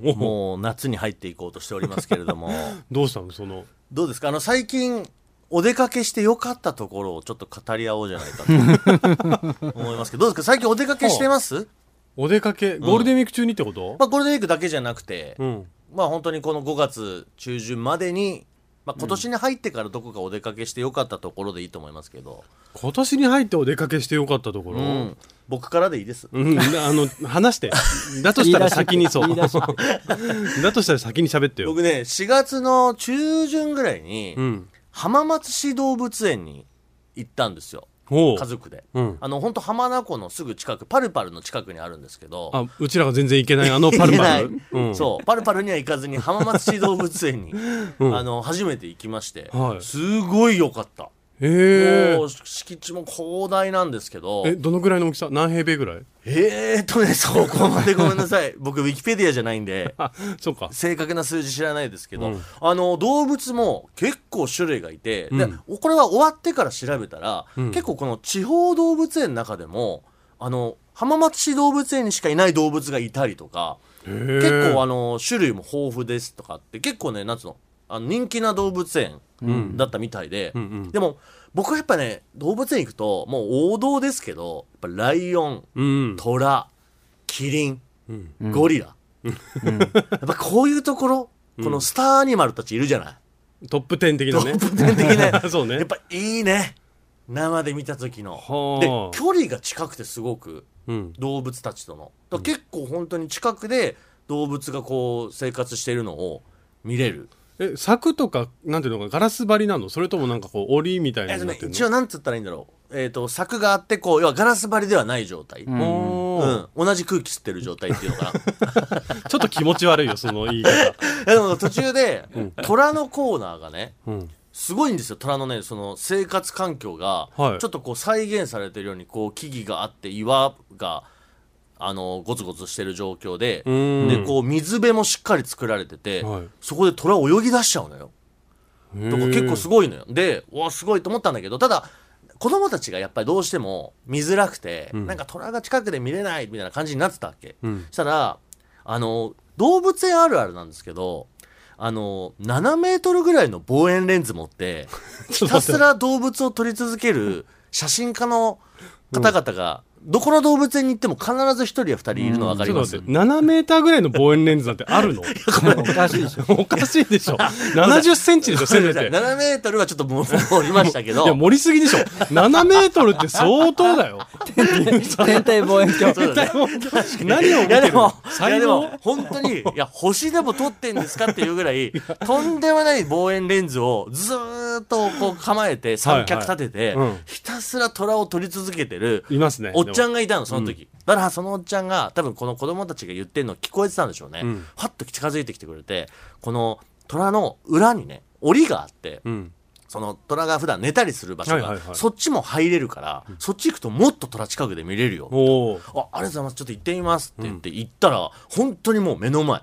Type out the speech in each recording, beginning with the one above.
もう夏に入っていこうとしておりますけれども。どうしたのその？どうですか？あの最近お出かけしてよかったところをちょっと語り合おうじゃないかと 思いますけど。どうですか？最近お出かけしてます、お出かけ？ゴールデンウィーク中にってこと、まあ、ゴールデンウィークだけじゃなくて、うん。まあ本当にこの5月中旬までに、まあ、今年に入ってからどこかお出かけしてよかったところでいいと思いますけど、今年に入ってお出かけしてよかったところ、ううん。ん、僕からでいいです。あの話して。だとしたら先にそう。だとしたら先に喋ってよ、僕ね4月の中旬ぐらいに、うん、浜松市動物園に行ったんですよ家族で、うん。あの本当浜名湖のすぐ近くパルパルの近くにあるんですけどあうちらが全然行けないあのパルパル。うん、そう。パルパルには行かずに浜松市動物園に、うん。あの初めて行きまして、はい。すごい良かった、へもう敷地も広大なんですけど。ええどのぐらいの大きさ？何平米ぐらい？えーっとねそこまでごめんなさい。僕ウィキペディアじゃないんで。あ そうか。正確な数字知らないですけど、うん。あの動物も結構種類がいて、でうん。これは終わってから調べたら、うん。結構この地方動物園の中でもあの浜松市動物園にしかいない動物がいたりとか結結構あの種類も豊富ですとかって結構ねなんつうの？あの人気な動物園うん。だったみたいで、うんうん。でも僕はやっぱね動物園行くともう王道ですけどやっぱライオンうんトラキリンうん。ゴリラ、やっぱこういうところこのスターアニマルたちいるじゃない、トップ10的なね。トップ10的ね そうね。やっぱいいね。生で見た時の。はあ。で距離が近くてすごくうん。動物たちとの。だから結構本当に近くで動物がこう生活しているのを見れるえ柵とかなんていうのかガラス張りなの？それともなんかこう檻みたいなってるの？一応なんつったらいいんだろう。えっ、と柵があってこう要はガラス張りではない状態、うん。同じ空気吸ってる状態っていうのかな。ちょっと気持ち悪いよその言い方。えでも途中で虎のコーナーがねうん。すごいんですよ虎のねその生活環境がはい。ちょっとこう再現されてるようにこう木々があって岩があのゴツゴツしてる状況ででこう水辺もしっかり作られてて、はい。そこで虎泳ぎ出しちゃうのよ。だから結構すいごいのよ。でうわすごいと思ったんだけどただ子供たちがやっぱりどうしても見づらくて、ん。なんか虎が近くで見れないみたいな感じになってたわけ、うん。そしたらあの動物園あるあるなんですけどあの7メートルぐらいの望遠レンズ持 って。ひたすら動物を撮り続ける写真家の方々が、どこの動物園に行っても必ず1人や2人いるの分かります、ちょっと待って7メーターぐらいの望遠レンズなんてあるの？おかしいでしょ。おかしいでしょ。70センチでしょ せめて。7メートルはちょっともう盛りましたけど。いや盛りすぎでしょ。7メートルって相当だよ。天体望遠鏡。ね。何を見いやでもてるの、い才やでも能、本当に、いや、星でも撮ってんですかっていうぐらい、とんでもない望遠レンズをずーっとこう構えて、三脚立ててひたすら虎を撮り続けてる、いますね。おっちゃんんがいたの、その時。だから、そのおっちゃんが、多分この子供たちが言ってるの聞こえてたんでしょうね。ん。ファッと近づいてきてくれて、この虎の裏にね、檻があって、うん。その虎が普段寝たりする場所が、はいはいはい。そっちも入れるから、そっち行くともっと虎近くで見れるよ。あありがとうございます。ちょっと行ってみますって言って行ったら、本当にもう目の前。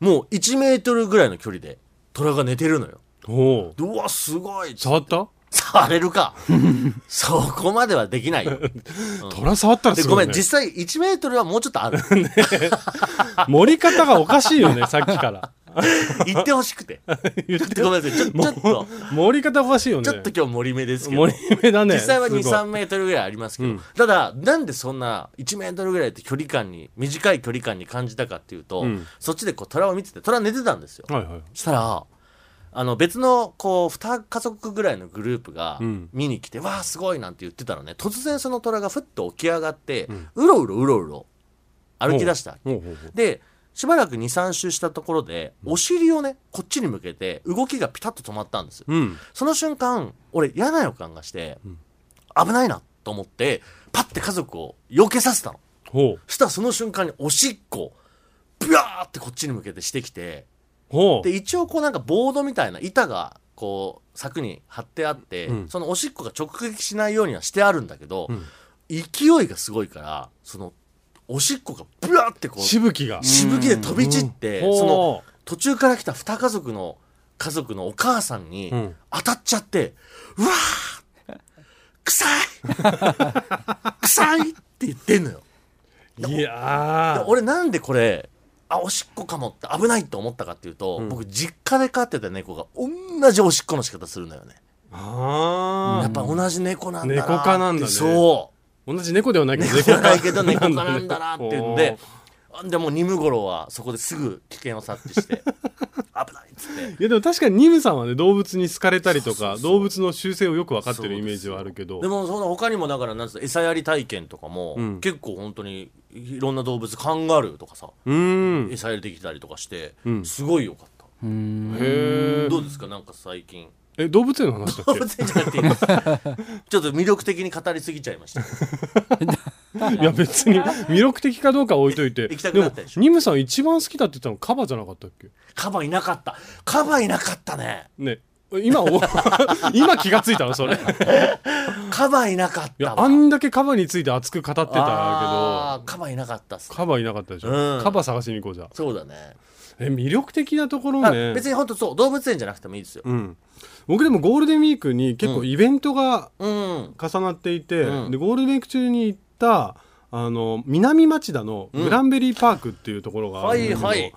もう1メートルぐらいの距離で虎が寝てるのよおう。わすごい。触った？触れるか。そこまではできないよ。虎触ったらですごごめん実際1メートルはもうちょっとある。盛り方がおかしいよね さっきから。行ってほしくて。言っちょってとごめんなさい。ちょちょっと。盛り方おかしいよね。ちょっと今日盛り目ですけど。盛り目だね実際はすごい23メートルぐらいありますけど、うん。ただなんでそんな1メートルぐらいって距離感に短い距離感に感じたかっていうと、うん。そっちでこう虎を見てて虎寝てたんですよ。はいはい。そしたらあの別のこう2家族ぐらいのグループがうん。見に来て、わあすごいなんて言ってたらね。突然その虎がふっと起き上がって、うろうろうろうろ歩き出した。でしばらく23周したところでお尻をねこっちに向けて動きがピタッと止まったんです。うん。その瞬間俺嫌な予感がして、危ないなと思ってパッて家族を避けさせたの。したらその瞬間におしっこビャーってこっちに向けてしてきてで一応こうなんかボードみたいな板がこう柵に貼ってあって、うん。そのおしっこが直撃しないようにはしてあるんだけど、ん。勢いがすごいからそのおしっこがブワーってこうしぶきが。しぶきで飛び散って、うん。そのほ途中から来た2家族の家族のお母さんにうん。当たっちゃって、うわー臭い。臭いって言ってんのよ。ういや俺なんでこれあおしっこかもって危ないと思ったかっていうと、ん。僕実家で飼ってた猫が同じおしっこの仕方するのよね、あやっぱ同じ猫なんだなって。猫科なんだね。そう。ー同じ猫ではないけど猫じゃないけど猫科なんだなっていうんでほでもニムゴロウはそこですぐ危険を察知して 危ないっつって。ういやでも確かにニムさんはね動物に好かれたりとか動物の習性をよく分かってるイメージはあるけど。でもその他にもだからなんつうの餌やり体験とかも、うん。結構本当にいろんな動物カンガルーとかさ餌やりできたりとかして、うん。すごいよかった、うへえどうですか？なんか最近え動物園の話だ動っ物園じゃなくていいです。ちょっと魅力的に語りすぎちゃいました。け いや別に魅力的かどうかは置いといて。行きたくでもなったでしょ。ニムさん一番好きだって言ったのカバじゃなかったっけ？カバいなかった。カバいなかったね。ね。今お 今気がついたのそれ。いカバいなかったわ。やあんだけカバについて熱く語ってたけど。あーカバいなかったっすカバいなかったでしょ、うん。カバ探しに行こうじゃあ。そうだねえ魅力的なところあね別に本当そう動物園じゃなくてもいいですよ。うん。僕でもゴールデンウィークに結構イベントがうん。重なっていて、うん。でゴールデンウィーク中に行ったあの南町田のグランベリーパークっていうところがあるんだけど、はいはい。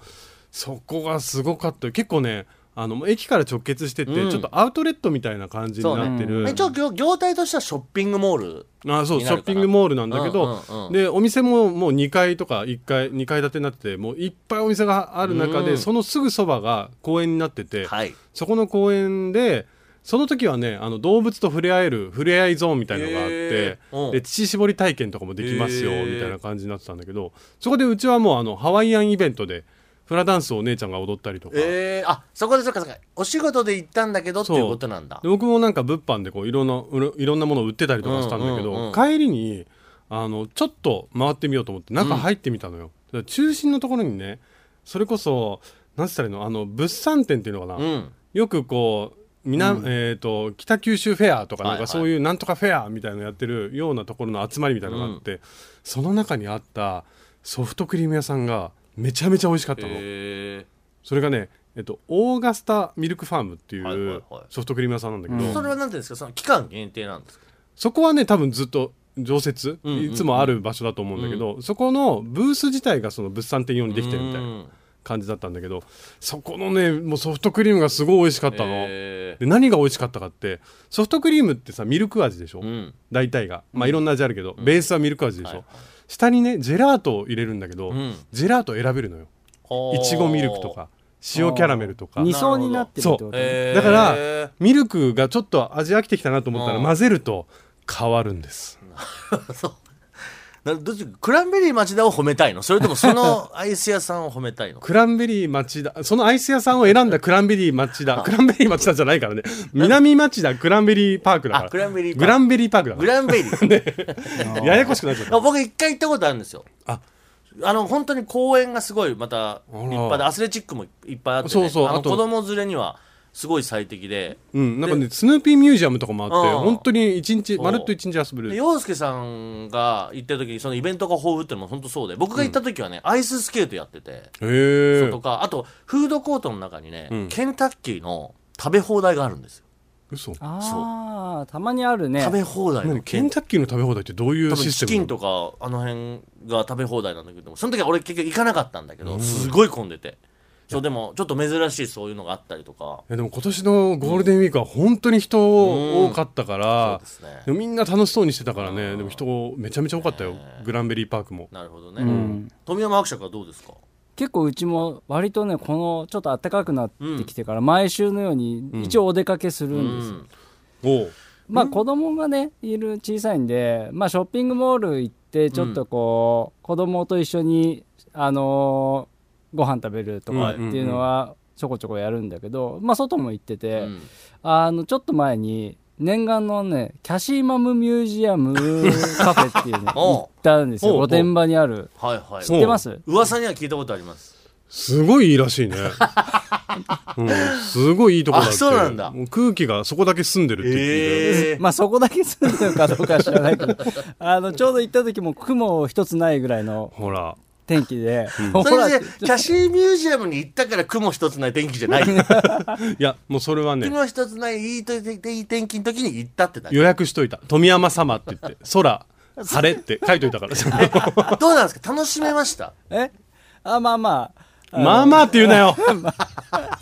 そこがすごかった。結構ねあの駅から直結してて、うん。ちょっとアウトレットみたいな感じになってる、一応業業態としてはショッピングモールあそうショッピングモールなんだけど、うんうんうん。でお店ももう2階とか1階2階建てになっててもういっぱいお店がある中で、うん。そのすぐそばが公園になってて、はい。そこの公園でその時はねあの動物と触れ合える触れ合いゾーンみたいのがあってへー。うん。で乳搾り体験とかもできますよへーみたいな感じになってたんだけどそこでうちはもうあのハワイアンイベントでフラダンスをお姉ちゃんが踊ったりとか、えー、あそこでそっかそっか。お仕事で行ったんだけどっていうことなんだ。で僕もなんか物販でこういろんないろいろんなものを売ってたりとかしたんだけど、うんうん。うん帰りにあのちょっと回ってみようと思って中入ってみたのよ、だから中心のところにねそれこそ何つったらいいの？あの物産展っていうのかな、うん。よくこうみな、えー、と北九州フェアとかなんはいはい。かそういうなんとかフェアみたいなのやってるようなところの集まりみたいなのがあって、その中にあったソフトクリーム屋さんがめちゃめちゃ美味しかったの、えそれがね、えっと、オーガスタミルクファームっていはいはいうはい。ソフトクリーム屋さんなんだけど、ー、それは何ていうんですか？その期間限定なんですか？そこはね多分ずっと常設、うんうんうん。いつもある場所だと思うんだけど、そこのブース自体がその物産展用にできてるみたいなうん。感じだったんだけどそこのねもうソフトクリームがすごい美味しかったの。えで何が美味しかったかってソフトクリームってさミルク味でしょ、ーうん。大体が。まあいろんな味あるけど、ベースはミルク味でしょ、はいはい下にねジェラートを入れるんだけど、うん。ジェラート選べるのよ。いちごミルクとか塩キャラメルとか。二層になってるってことね。えー。だからミルクがちょっと味飽きてきたなと思ったらうん混ぜると変わるんです。そう。などっちクランベリー町田を褒めたいの？それともその アイス屋さんを褒めたいの？クランベリー町田そのアイス屋さんを選んだ クランベリー町田。クランベリー町田じゃないからね。南町田クランベリーパークだから。あクランベリーグランベリーパークだかグランベリー。らややこしくなっちゃった。あ僕一回行ったことあるんですよ。あ。あの本当に公園がすごいまた立派でアスレチックもいっぱいあって、ね、そうそうあと。子供連れにはすごい最適で。うん、なんかねスヌーピーミュージアムとかもあってうん本当に一日まるっと一日遊べる。で洋介さんが行ってる時にそのイベントが豊富っていうのも本当そうで。僕が行った時はね、アイススケートやってて。へとかあとフードコートの中にね、うん。ケンタッキーの食べ放題があるんですよ、嘘。ああたまにあるね。食べ放題ケンタッキー。の食べ放題ってどういうシステムチキンとかあの辺が食べ放題なんだけどその時は俺結局行かなかったんだけど、すごい混んでてそうでもちょっと珍しいそういうのがあったりとか。でも今年のゴールデンウィークは本当に人多かったからそうですね。でもみんな楽しそうにしてたからね。でも人めちゃめちゃ多かったよ。グランベリーパークも。なるほどね、うん。富山伯爵はどうですか？結構うちも割とねこのちょっと暖かくなってきてから毎週のように一応お出かけするんですよ、うん。おう。まあ子供がねいる小さいんで、まあ、ショッピングモール行ってちょっとこう、子供と一緒にあのーご飯食べるとかっていうのはちょこちょこやるんだけど、まあ外も行ってて、うん。あのちょっと前に念願のねキャシーマムミュージアムカフェっていう の行ったんですよ。御殿場にある。はいはい。知ってます？噂には聞いたことあります。すごいいいらしいね、うん、すごいいいとこだって。あそうなんだ。空気がそこだけ澄んでるって言ってええ まあそこだけ住んでるかどうかは知らないけどあのちょうど行った時も雲一つないぐらいのほら天気で、それでキャシーミュージアムに行ったから雲一つない天気じゃない。いやもうそれはね。雲一つないいいといい天気の時に行ったって予約しといた。富山様って言って 空晴れって書いといたから。どうなんですか？楽しめました？え？あまあまあ。まあまあって言うなよ。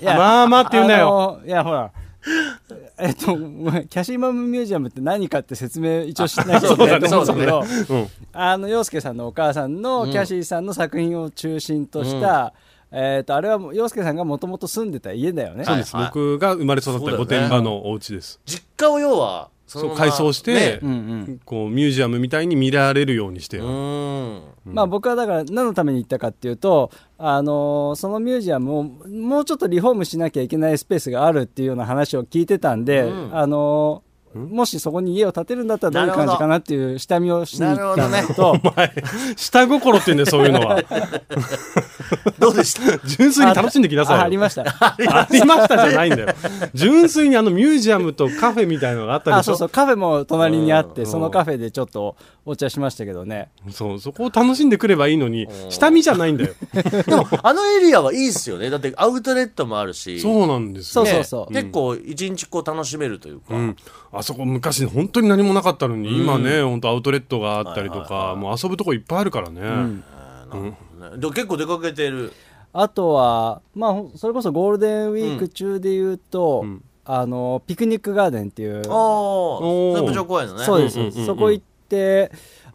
まあまあって言うなよ。いやほら えっとキャシーマムミュージアムって何かって説明一応しないといけないと思うんですけど、うんあの洋介さんのお母さんのキャシーさんの作品を中心とした、えっとあれは洋介さんがもともと住んでた家だよね、そうです、はい。僕が生まれ育った御殿場のお家です。実家を要はそう改装してねうんうん。こうミュージアムみたいに見られるようにしてうよ、ん。まあ、僕はだから何のために行ったかっていうと、あのーそのミュージアムをもうちょっとリフォームしなきゃいけないスペースがあるっていうような話を聞いてたんで、うん。あのーもしそこに家を建てるんだったらど。ういう感じかなっていう下見をしに行ったのと、お前下心って言うんだよそういうのは。どうでした？純粋に楽しんできなさいよ。あありました。ありましたじゃないんだよ。純粋にあのミュージアムとカフェみたいのがあったでしょ？あそうそう。カフェも隣にあってうん。そのカフェでちょっとお茶しましたけどね。そうそこを楽しんでくればいいのにうん。下見じゃないんだよ。でもあのエリアはいいっすよね。だってアウトレットもあるし。そうなんですよ。そうそうそう。ね。結構一日こう楽しめるというか、うん、あそこ昔本当に何もなかったのに、うん。今ね本当アウトレットがあったりとか、はいはいはい。もう遊ぶとこいっぱいあるからね、ん。えーなるほどね。でも結構出かけてる。あとは、まあ、ほそれこそゴールデンウィーク中で言うと、うん。あのピクニックガーデンっていう。ああ部長公園のね。そうです、うんうんうんうん。そこ行って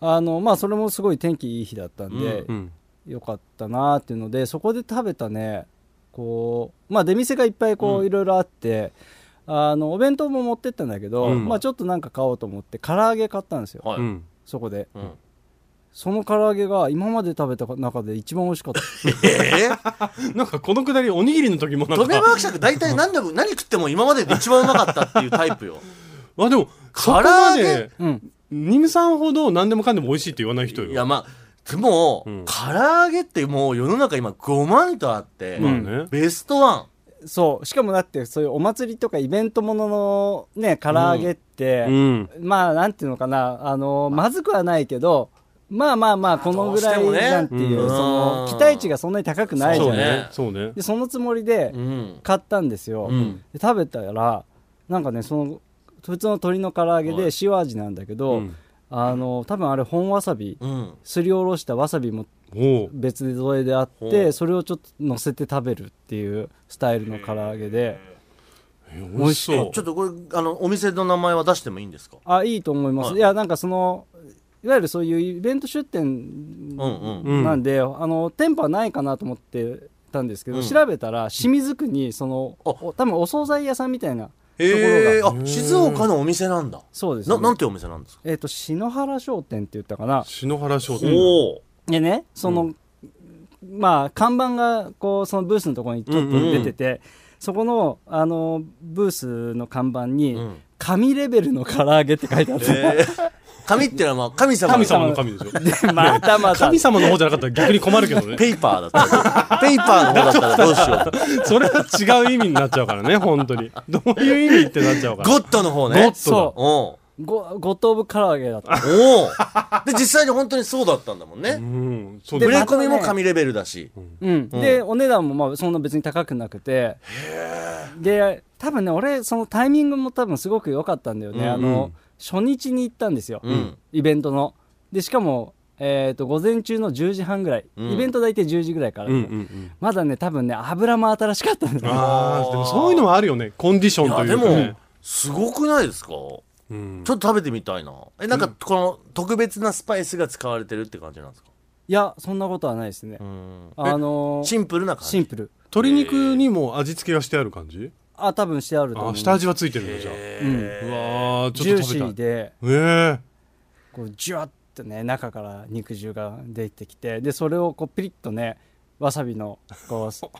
あのまあそれもすごい天気いい日だったんで、うんよかったなっていうのでそこで食べたねこうまあ出店がいっぱいこうういろいろあって、あのお弁当も持ってったんだけど、うん。まあちょっとなんか買おうと思って唐揚げ買ったんですよ、はい、うん。そこで。うん。その唐揚げが今まで食べた中で一番美味しかった。えー、なんかこのくだりおにぎりの時もなん富山か伯爵大体何でも何食っても今までで一番うまかったっていうタイプよ。あでも唐揚げ？うんニムさんほど何でもかんでも美味しいって言わない人よ。いやまあでも、うん。唐揚げってもう世の中今5万とあって、まあね、ベストワン。そう。しかもだってそういうお祭りとかイベントもののね唐揚げって、うん。まあなんていうのかな。あのまずくはないけどまあまあまあこのぐらいじゃんっていう、そのうん期待値がそんなに高くないじゃそうんねね。そうね。でそのつもりでうん。買ったんですよ、うん。で食べたらなんかねその普通の鶏の唐揚げで塩味なんだけど、うん。あの多分あれ本わさびうん。すりおろしたわさびも別添えであっほう。てそれをちょっと乗せて食べるっていうスタイルの唐揚げで。え美味しそう。ちょっとこれあのお店の名前は出してもいいんですか？あいいと思います、はいい、やなんかそのいわゆるそういうイベント出店うんうん。うんなんで、あの店舗はないかなと思ってたんですけど、うん。調べたら清水区にそのあ。お多分お惣菜屋さんみたいなへえとこあ静岡のお店なんだ。そうです、ね、ななんていうお店なんですか？えっ、と篠原商店って言ったかな。篠原商店。おおでねその、まあ看板がこうそのブースのところにちょっと出てて、そこのあのブースの看板に、うん神レベルの唐揚げって書いてあって、えー。神っていうのはまあ神様。神様の神でしょ。でまたまた神様の方じゃなかったら逆に困るけどね。ペーパーだったらペーパーの方だったらどうしよう。それは違う意味になっちゃうからね本当に。どういう意味ってなっちゃうから。ゴッドの方ね。ゴッドだそおう。ごゴッド・オブ・唐揚げだった。おおで実際に本当にそうだったんだもんうねんそう触だれ込みも神レベルだし。うん、でお値段もまあそんな別に高くなくて。で多分ね俺そのタイミングも多分すごく良かったんだよね、うんあの初日に行ったんですよ、うん。イベントの。でしかも、えー、と午前中の10時半ぐらい、うん。イベント大体10時ぐらいから、うんうんうん。まだね多分ね油も新しかったんだよね。ああでもそういうのはあるよね。コンディションといいやでもすごくないですか？ちょうんっと食べてみたいな。えなんかこの特別なスパイスが使われてるって感じなんですか？いやそんなことはないですね、うん。あのーシンプルな感じ？シンプル。鶏肉にも味付けがしてある感じ？あ多分してあると思うあ下味はついてるんだじゃあ。へうわーちジューシょっと食べたい。ーでええこうジュワッとね中から肉汁が出てきてでそれをこうピリッとねわさびのこう そう。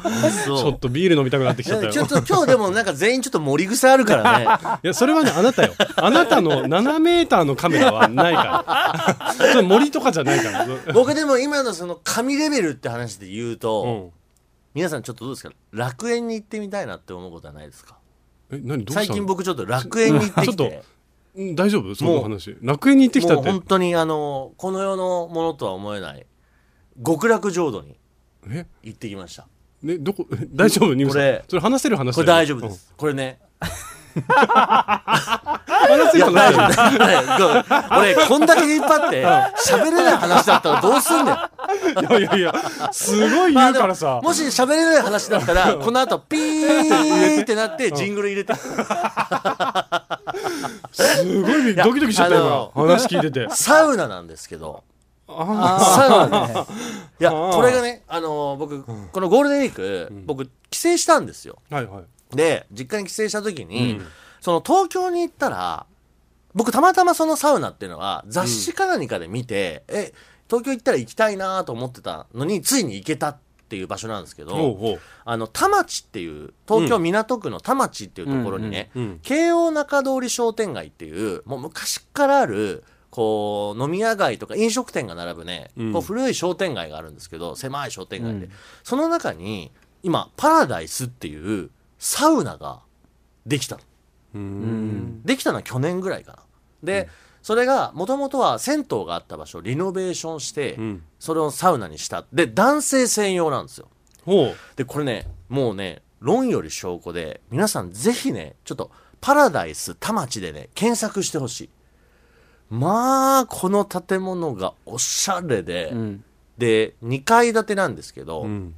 ちょっとビール飲みたくなってきちゃったよ。ちょっと今日でもなんか全員ちょっと盛り癖あるからね。いやそれはねあなたよ。あなたの7メーターのカメラはないから。それ森とかじゃないから。僕でも今のその神レベルって話で言うと、うん皆さんちょっとどうですか？楽園に行ってみたいなって思うことはないですか？え何？どうしたの？最近僕ちょっと楽園に行ってき ちょってうん大丈夫？その話？楽園に行ってきたもう本当にあのこの世のものとは思えない極楽浄土にえ？行ってきました。ねどこ？え 大丈夫？ニムさん。これそれ話せる話これ大丈夫です、これね うん話せるいや大話丈だよ夫こんだけ引っ張って喋れない話だったらどうすんねん。いやいやいやすごい言うからさもし喋れない話だったらこの後ピーってなってジングル入れて。すごいドキドキしちゃったよ今話聞いてて。サウナなんですけど。あサウナね。いやこれがねあのー僕このゴールデンウィーク僕帰省したんですよ。あはいはい。で実家に帰省した時に、うんその東京に行ったら僕たまたまそのサウナっていうのは雑誌か何かで見て、え東京行ったら行きたいなと思ってたのについに行けたっていう場所なんですけど、おうおう。あの田町っていう東京港区の田町っていうところにね、うん。うん京王中通り商店街っていうもう昔からあるこう飲み屋街とか飲食店が並ぶね、うん。こう古い商店街があるんですけど狭い商店街で、うん。その中に今パラダイスっていうサウナができたの。ううんんできたのは去年ぐらいかな。で、それがもともとは銭湯があった場所をリノベーションして、うん。それをサウナにした。で男性専用なんですよ。でこれねもうね論より証拠で皆さんぜひねちょっとパラダイス田町でね検索してほしい。まあこの建物がおしゃれで、うん。で2階建てなんですけどうん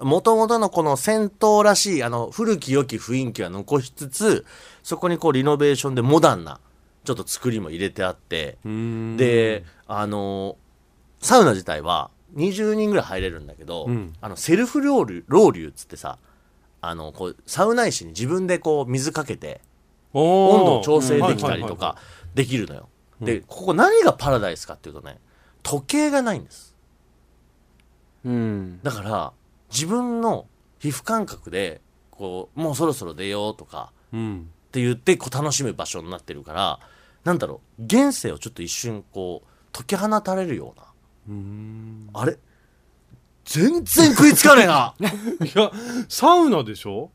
もともとのこの銭湯らしいあの古き良き雰囲気は残しつつそこにこうリノベーションでモダンなちょっと作りも入れてあってうん。であのサウナ自体は20人ぐらい入れるんだけど、うん。あのセルフロウリュロウリュっつってさあのこうサウナ石に自分でこう水かけて温温度を調整できたりとかできるのよ。でここ何がパラダイスかっていうとね時計がないんです。うん。だから自分の皮膚感覚でこうもうそろそろ出ようとかうんって言ってこう楽しむ場所になってるからなんだろう現世をちょっと一瞬こう解き放たれるようなうん。あれ？全然食いつかねえな！いやサウナでしょ？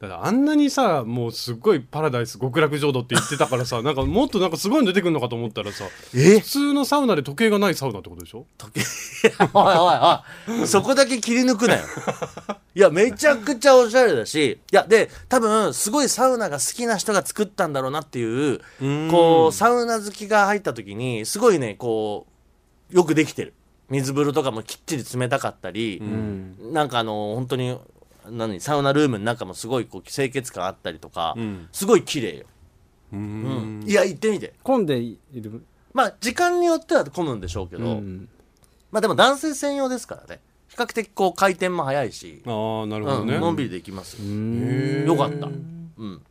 だからあんなにさもうすっごいパラダイス極楽浄土って言ってたからさ なんかもっとなんかすごいの出てくるのかと思ったらさえ？普通のサウナで時計がないサウナってことでしょ？時計 おいおいおいそこだけ切り抜くなよ。いやめちゃくちゃおしゃれだしいやで多分すごいサウナが好きな人が作ったんだろうなっていうこうサウナ好きが入った時にすごいねこうよくできてる。水風呂とかもきっちり冷たかったり、うん。なんかあの本当に何サウナルームの中もすごいこう清潔感あったりとか、うん。すごい綺麗よ、ううん。ん。いや行ってみて。混んでいる？まあ時間によっては混むんでしょうけど、うん。まあでも男性専用ですからね。比較的こう回転も早いし、ああなるほどね。うんのんびりできますよ、かった。うん。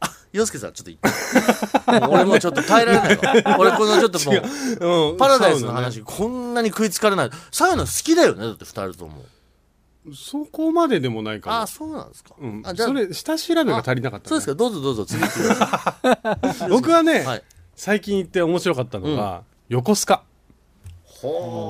あ洋介さんちょっと言って。も う俺もちょっと耐えられないわ。俺このちょっともう。うん。パラダイスのサウナね。話、こんなに食いつかれない。サウナ好きだよねだって二人ともそこまででもないかもああそうなんですか、うん、あじゃあそれ下調べが足りなかった、ね、そうですか。どうぞどうぞ次行ってください僕はね、はい。最近行って面白かったのが、横須賀。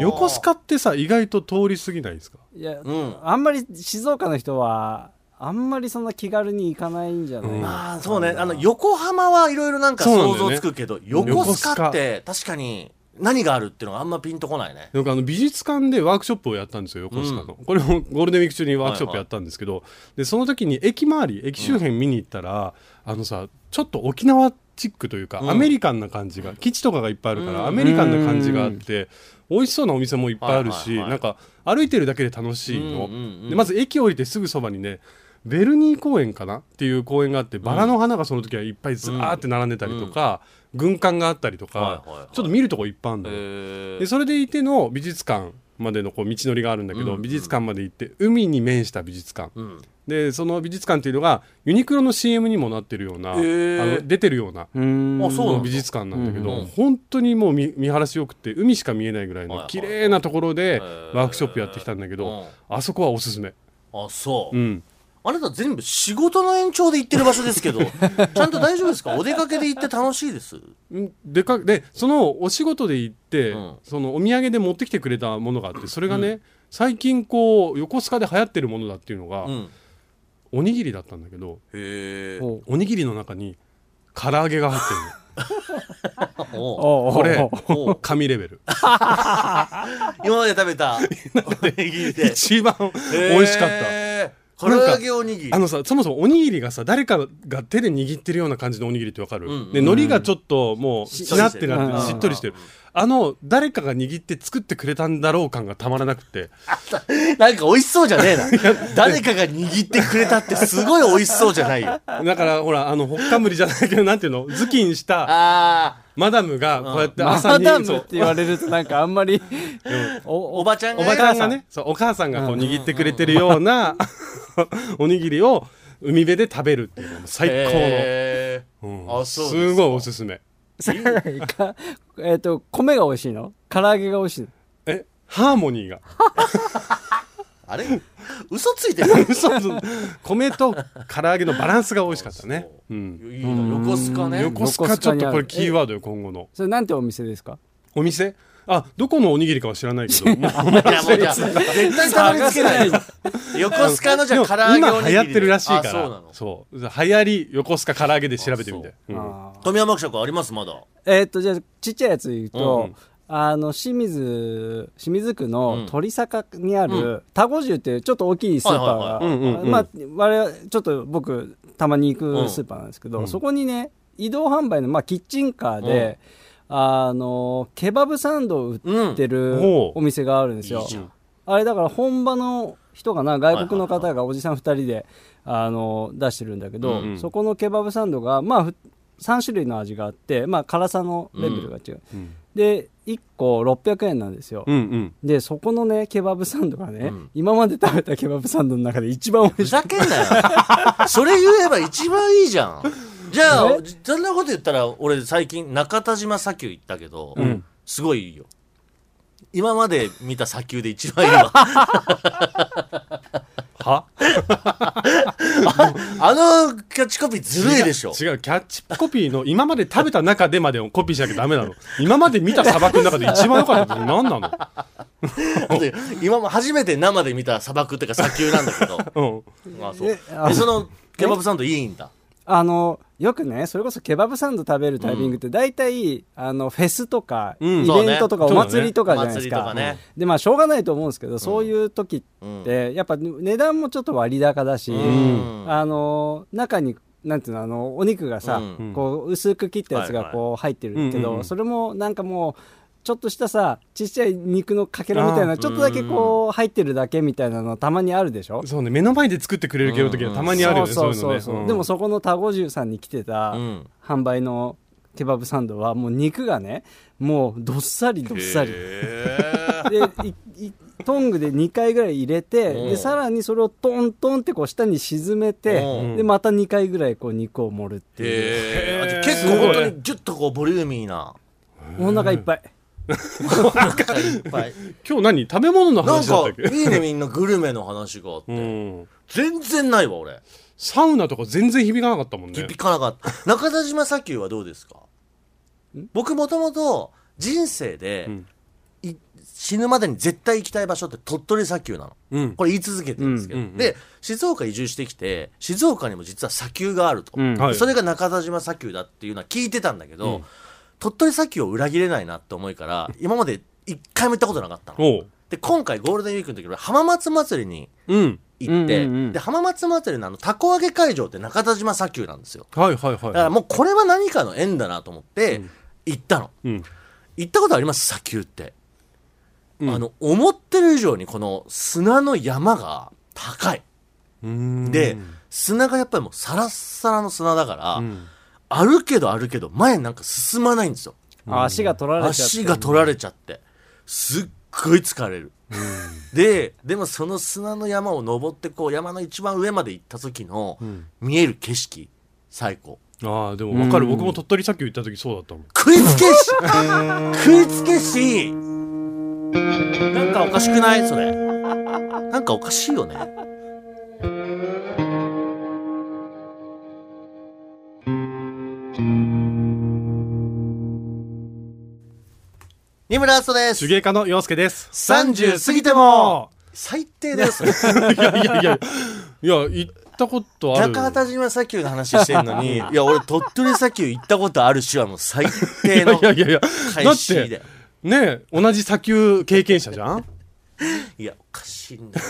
横須賀ってさ意外と通り過ぎないですか？いや、うん。あんまり静岡の人はあんまりそんな気軽に行かないんじゃない、うんああそうね。あの横浜はいろいろなんか想像つくけど、横須賀って確かに何があるっていうのがあんまピンとこないね。なんかあの美術館でワークショップをやったんですよ横須賀の、これも ゴールデンウィーク中にワークショップやったんですけど、でその時に駅周り駅周辺見に行ったら、あのさちょっと沖縄チックというか、うん。アメリカンな感じが基地とかがいっぱいあるから、うん。アメリカンな感じがあって美味しそうなお店もいっぱいあるし、はいはいはい。なんか歩いてるだけで楽しいの、うんうんうん。でまず駅降りてすぐそばにねベルニー公園かなっていう公園があってバラの花がその時はいっぱいずーって並んでたりとか、軍艦があったりとか、はいはいはい。ちょっと見るとこいっぱいあるのでそれでいての美術館までのこう道のりがあるんだけど、うん。美術館まで行って海に面した美術館。うん。でその美術館っていうのがユニクロの CM にもなってるような、あの出てるようなうん。あそうなんだ。美術館なんだけど、うん本当にもう見見晴らしよくて海しか見えないぐらいの綺麗なところでワークショップやってきたんだけど、うん。あそこはおすすめ。あそう、うんあなた全部仕事の延長で行ってる場所ですけど ちゃんと大丈夫ですか？お出かけで行って楽しいです。うんでかでそのお仕事で行って、うん。そのお土産で持ってきてくれたものがあってそれがね、最近こう横須賀で流行ってるものだっていうのが、うん。おにぎりだったんだけどおにぎりの中に唐揚げが入ってるの。お おうこれ神レベル。今まで食べたおにぎりで。一番美味しかった。へー唐揚げおにぎり。あのさそもそもおにぎりがさ誰かが手で握ってるような感じのおにぎりってわかる、うん。うんで海苔がちょっともうししなってなってうん。しっとりしてる、あの誰かが握って作ってくれたんだろう感がたまらなくて。なんか美味しそうじゃねえな。誰かが握ってくれたってすごい美味しそうじゃないよ。だからほらあのほっかむりじゃないけどなんていうの？頭巾したあマダムがこうやってマ朝に、そうダムって言われるとなんかあんまりおおばちゃんがおばちゃんがね。そうお母さんがこう握ってくれてるような おにぎりを海辺で食べるっていう最高の、へうん。すか。すごいおすすめ。それか？えっと米が美味しいの？唐揚げが美味しいの？えハーモニーが。ー あれ？嘘ついてる？そうそう。米と唐揚げのバランスが美味しかったね。う。うん。いいな横須賀ね。横須賀ちょっとこれキーワードよ今後の。それなんてお店ですか？お店？あどこのおにぎりかは知らないけど。絶対たどり着けない。横須賀のじゃあ唐揚げおにぎり今流行ってるらしいから。の。そう。流行り横須賀唐揚げで調べてみて。富山伯爵あります？まだ。えっとじゃあちっちゃいやつ言うと、うん。あの清水清水区うん。の鳥坂にある田子重っていうちょっと大きいスーパーが、まあ我々ちょっと僕たまに行くスーパーなんですけど、うん。そこにね移動販売の、まあ、キッチンカーで、あのケバブサンドを売ってるお店があるんですよ。いいじゃん。あれだから本場の人かな外国の方がおじさん2人であの出してるんだけど、うんそこのケバブサンドがまあふ3種類の味があって、まあ、辛さのレベルが違う、うん。で1個600円なんですよ、うんうん。でそこのねケバブサンドがね、うん。今まで食べたケバブサンドの中で一番美ふ味しい。ざけんなよ。それ言えば一番いいじゃんじゃあそんなこと言ったら俺最近中田島砂丘行ったけど、うん。すごいいいよ。今まで見た砂丘で一番いいわ。は？あのキャッチコピーずるいでしょ。違うキャッチコピーの今まで食べた中でまでをコピーしなきゃダメなの。今まで見た砂漠の中で一番良かったって何なの？今も初めて生で見た砂漠っていうか砂丘なんだけど。うん。あそう。でそのケバブサンドいいんだ？あのよくねそれこそケバブサンド食べるタイミングって大体、あのフェスとか、うん。イベントとかお祭りとかじゃないですか。でまあしょうがないと思うんですけど、そういう時うん。ってやっぱ値段もちょっと割高だし、うん。あの中になんていうのあのお肉がさ、うん。こう薄く切ったやつがこう入ってるけど、それもなんかもうちょっとしたさちっちゃい肉のかけらみたいあなちょっとだけこう入ってるだけみたいなのたまにあるでしょ？そうね目の前で作ってくれる系の時はたまにあるよねそそうそう。そう、のね。うん。でもそこのタゴジュさんに来てたうん。販売のケバブサンドはもう肉がねもうどっさりどっさり。でいいトングで2回ぐらい入れてうん。でさらにそれをトントンってこう下に沈めてうん。でまた2回ぐらいこう肉を盛るっていう。結構本当にギュッとこうボリューミーな。お腹いっぱいお腹いっぱい。今日何食べ物のなん話だっかたっけ？いいねみんなグルメの話があって、うん。全然ないわ俺。サウナとか全然響かなかったもんね。響かなかった。中田島砂丘はどうですか？僕もともと人生で、うん。い死ぬまでに絶対行きたい場所って鳥取砂丘なの。うん。これ言い続けてるんですけど、うんうんうん。で静岡移住してきて静岡にも実は砂丘があると、うん。はい。それが中田島砂丘だっていうのは聞いてたんだけど、うん鳥取砂丘を裏切れないなって思いから今まで一回も行ったことなかったの。で今回ゴールデンウィークの時に浜松祭りにうん。行って、うんうん。うんで浜松祭りのあのたこ揚げ会場って中田島砂丘なんですよ。はいはいだかはいらもうこれは何かの縁だなと思ってうん。行ったの、うん。行ったことあります砂丘って、うん。あの思ってる以上にこの砂の山が高い。うん。で砂がやっぱりもうサラッサラの砂だから、うんあるけどあるけど前なんか進まないんですよ。あ足が取られちゃって。足が取られちゃって。すっごい疲れる、ででもその砂の山を登ってこう山の一番上まで行った時のん。見える景色。最高。ああでも分かる。うん。僕も鳥取砂丘行った時そうだったもん。食いつけし。食いつけし。なんかおかしくない？それ。なんかおかしいよね二村敦人です。手芸家の洋介です。30過ぎても。最低です。いやいやいや。いや行ったことある。高畑島砂丘の話してんのに いや俺鳥取砂丘行ったことあるしはもう最低の いやいやいや。だ返ってね同じ砂丘経験者じゃん？いやおかしいんだよ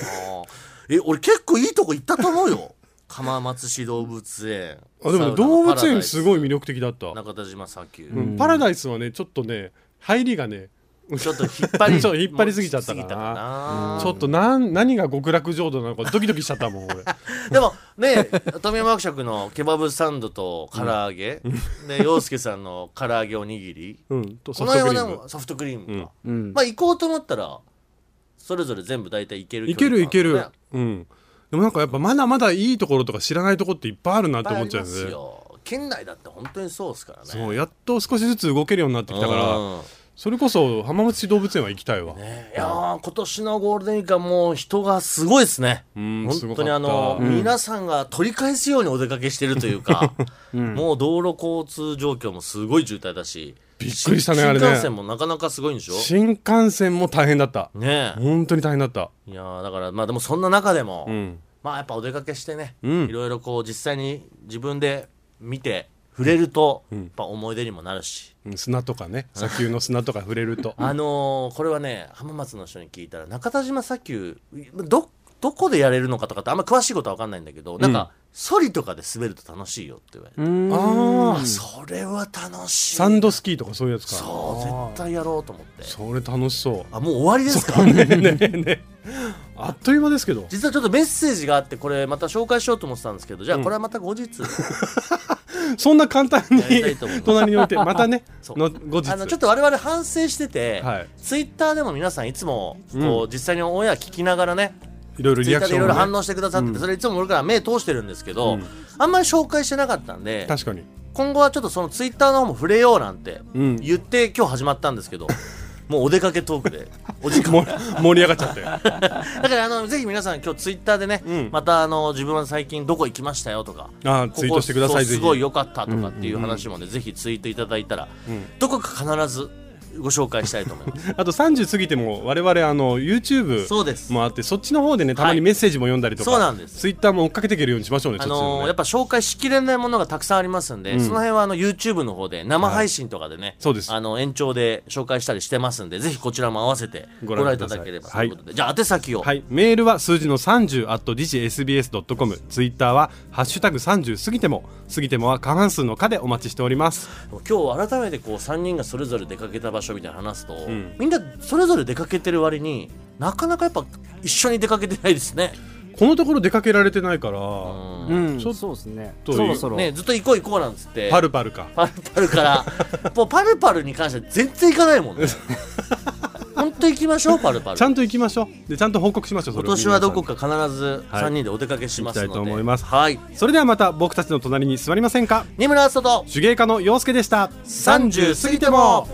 な。え俺結構いいとこ行ったと思うよ。浜松市動物園。あでも動物園すごい魅力的だった、中田島砂丘、うんパラダイスはねちょっとね入りがねちょっと引っ張り ちょっと引っ張りすぎちゃったかな。過ぎたかな。ちょっとなん何が極楽浄土なのかドキドキしちゃったもん俺。でもね富山伯爵のケバブサンドと唐揚げ、で洋介さんの唐揚げおにぎり。うん。とこのソフトクリーム。ソフトクリームか、うん。まあ行こうと思ったらそれぞれ全部大体いけるいけるいける、うん。でもなんかやっぱまだまだいいところとか知らないところっていっぱいあるなって思っちゃうよねますよ県内だって本当にそうですからね。そうやっと少しずつ動けるようになってきたからうん。それこそ浜松市動物園は行きたいわ、ね。いやー今年のゴールデンウィークはもう人がすごいですね。本当にあの、皆さんが取り返すようにお出かけしてるというか、もう道路交通状況もすごい渋滞だしびっくりしたね新あれね。新幹線もなかなかすごいんでしょ？新幹線も大変だった。ね。え本当に大変だった。いやーだからまあでもそんな中でも、うん。まあやっぱお出かけしてね、うん。いろいろこう実際に自分で見て触れると、ん。やっぱ思い出にもなるし、うん砂とかね砂丘の砂とか触れると。あのーこれはね浜松の人に聞いたら中田島砂丘どどこでやれるのかとかってあんま詳しいことは分かんないんだけど、なんかソリとかで滑ると楽しいよって言われて、うん。あああそれは楽しいサンドスキーとかそういうやつか。そう絶対やろうと思って。それ楽しそう。あもう終わりですか？ねねねあっという間ですけど。実はちょっとメッセージがあってこれまた紹介しようと思ってたんですけどじゃあこれはまた後日、そんな簡単に隣に置いてまたねそう。の後日。あのちょっと我々反省してて、はい。ツイッターでも皆さんいつもこう、実際にオンエア聞きながらねいろいろリアクションをね。ろいろ反応してくださってて、それいつも俺から目通してるんですけど、あんまり紹介してなかったんで確かに。今後はちょっとそのツイッターの方も触れようなんてうん。言って今日始まったんですけど、もうお出かけトークでお時間も盛り上がっちゃって。だからあのぜひ皆さん今日ツイッターでね、うん。またあの自分は最近どこ行きましたよとかあーツイートしてくださいすごい良かったとかっていう話もね、ぜひツイートいただいたら、どこか必ずご紹介したいと思います。あと30過ぎても我々あの YouTube もあってそっちの方でねたまにメッセージも読んだりとか、そうなんです。Twitter も追っかけていけるようにしましょうねあのやっぱ紹介しきれないものがたくさんありますんで、その辺はあの YouTube の方で生配信とかでね、そうです。あの延長で紹介したりしてますんでぜひこちらも合わせてご覧い。ただければということで、じゃあ宛先を、はい、メールは数字の30 at digisbs.com ツイッターは「ハッシュタグ #30 過ぎても」過ぎてもは過半数の「か」でお待ちしております。今日改めてこう3人がそれぞれ出かけた場所みたいな話すと、みんなそれぞれ出かけてる割になかなかやっぱ一緒に出かけてないですね。このところ出かけられてないから、うん。ちょっとそうですね。とそろそろ、ねずっと行こう行こうなんつって。パルパルか。パルパルから。もうパルパルに関しては全然行かないもんね。本当行きましょうパルパル。ちゃんと行きましょう。でちゃんと報告しましょうそれを。今年はどこ皆か必ず3人でお出かけしますので、行きたいと思います。はい。それではまた僕たちの隣に座りませんか？二村敦人手芸家の洋介でした。30過ぎても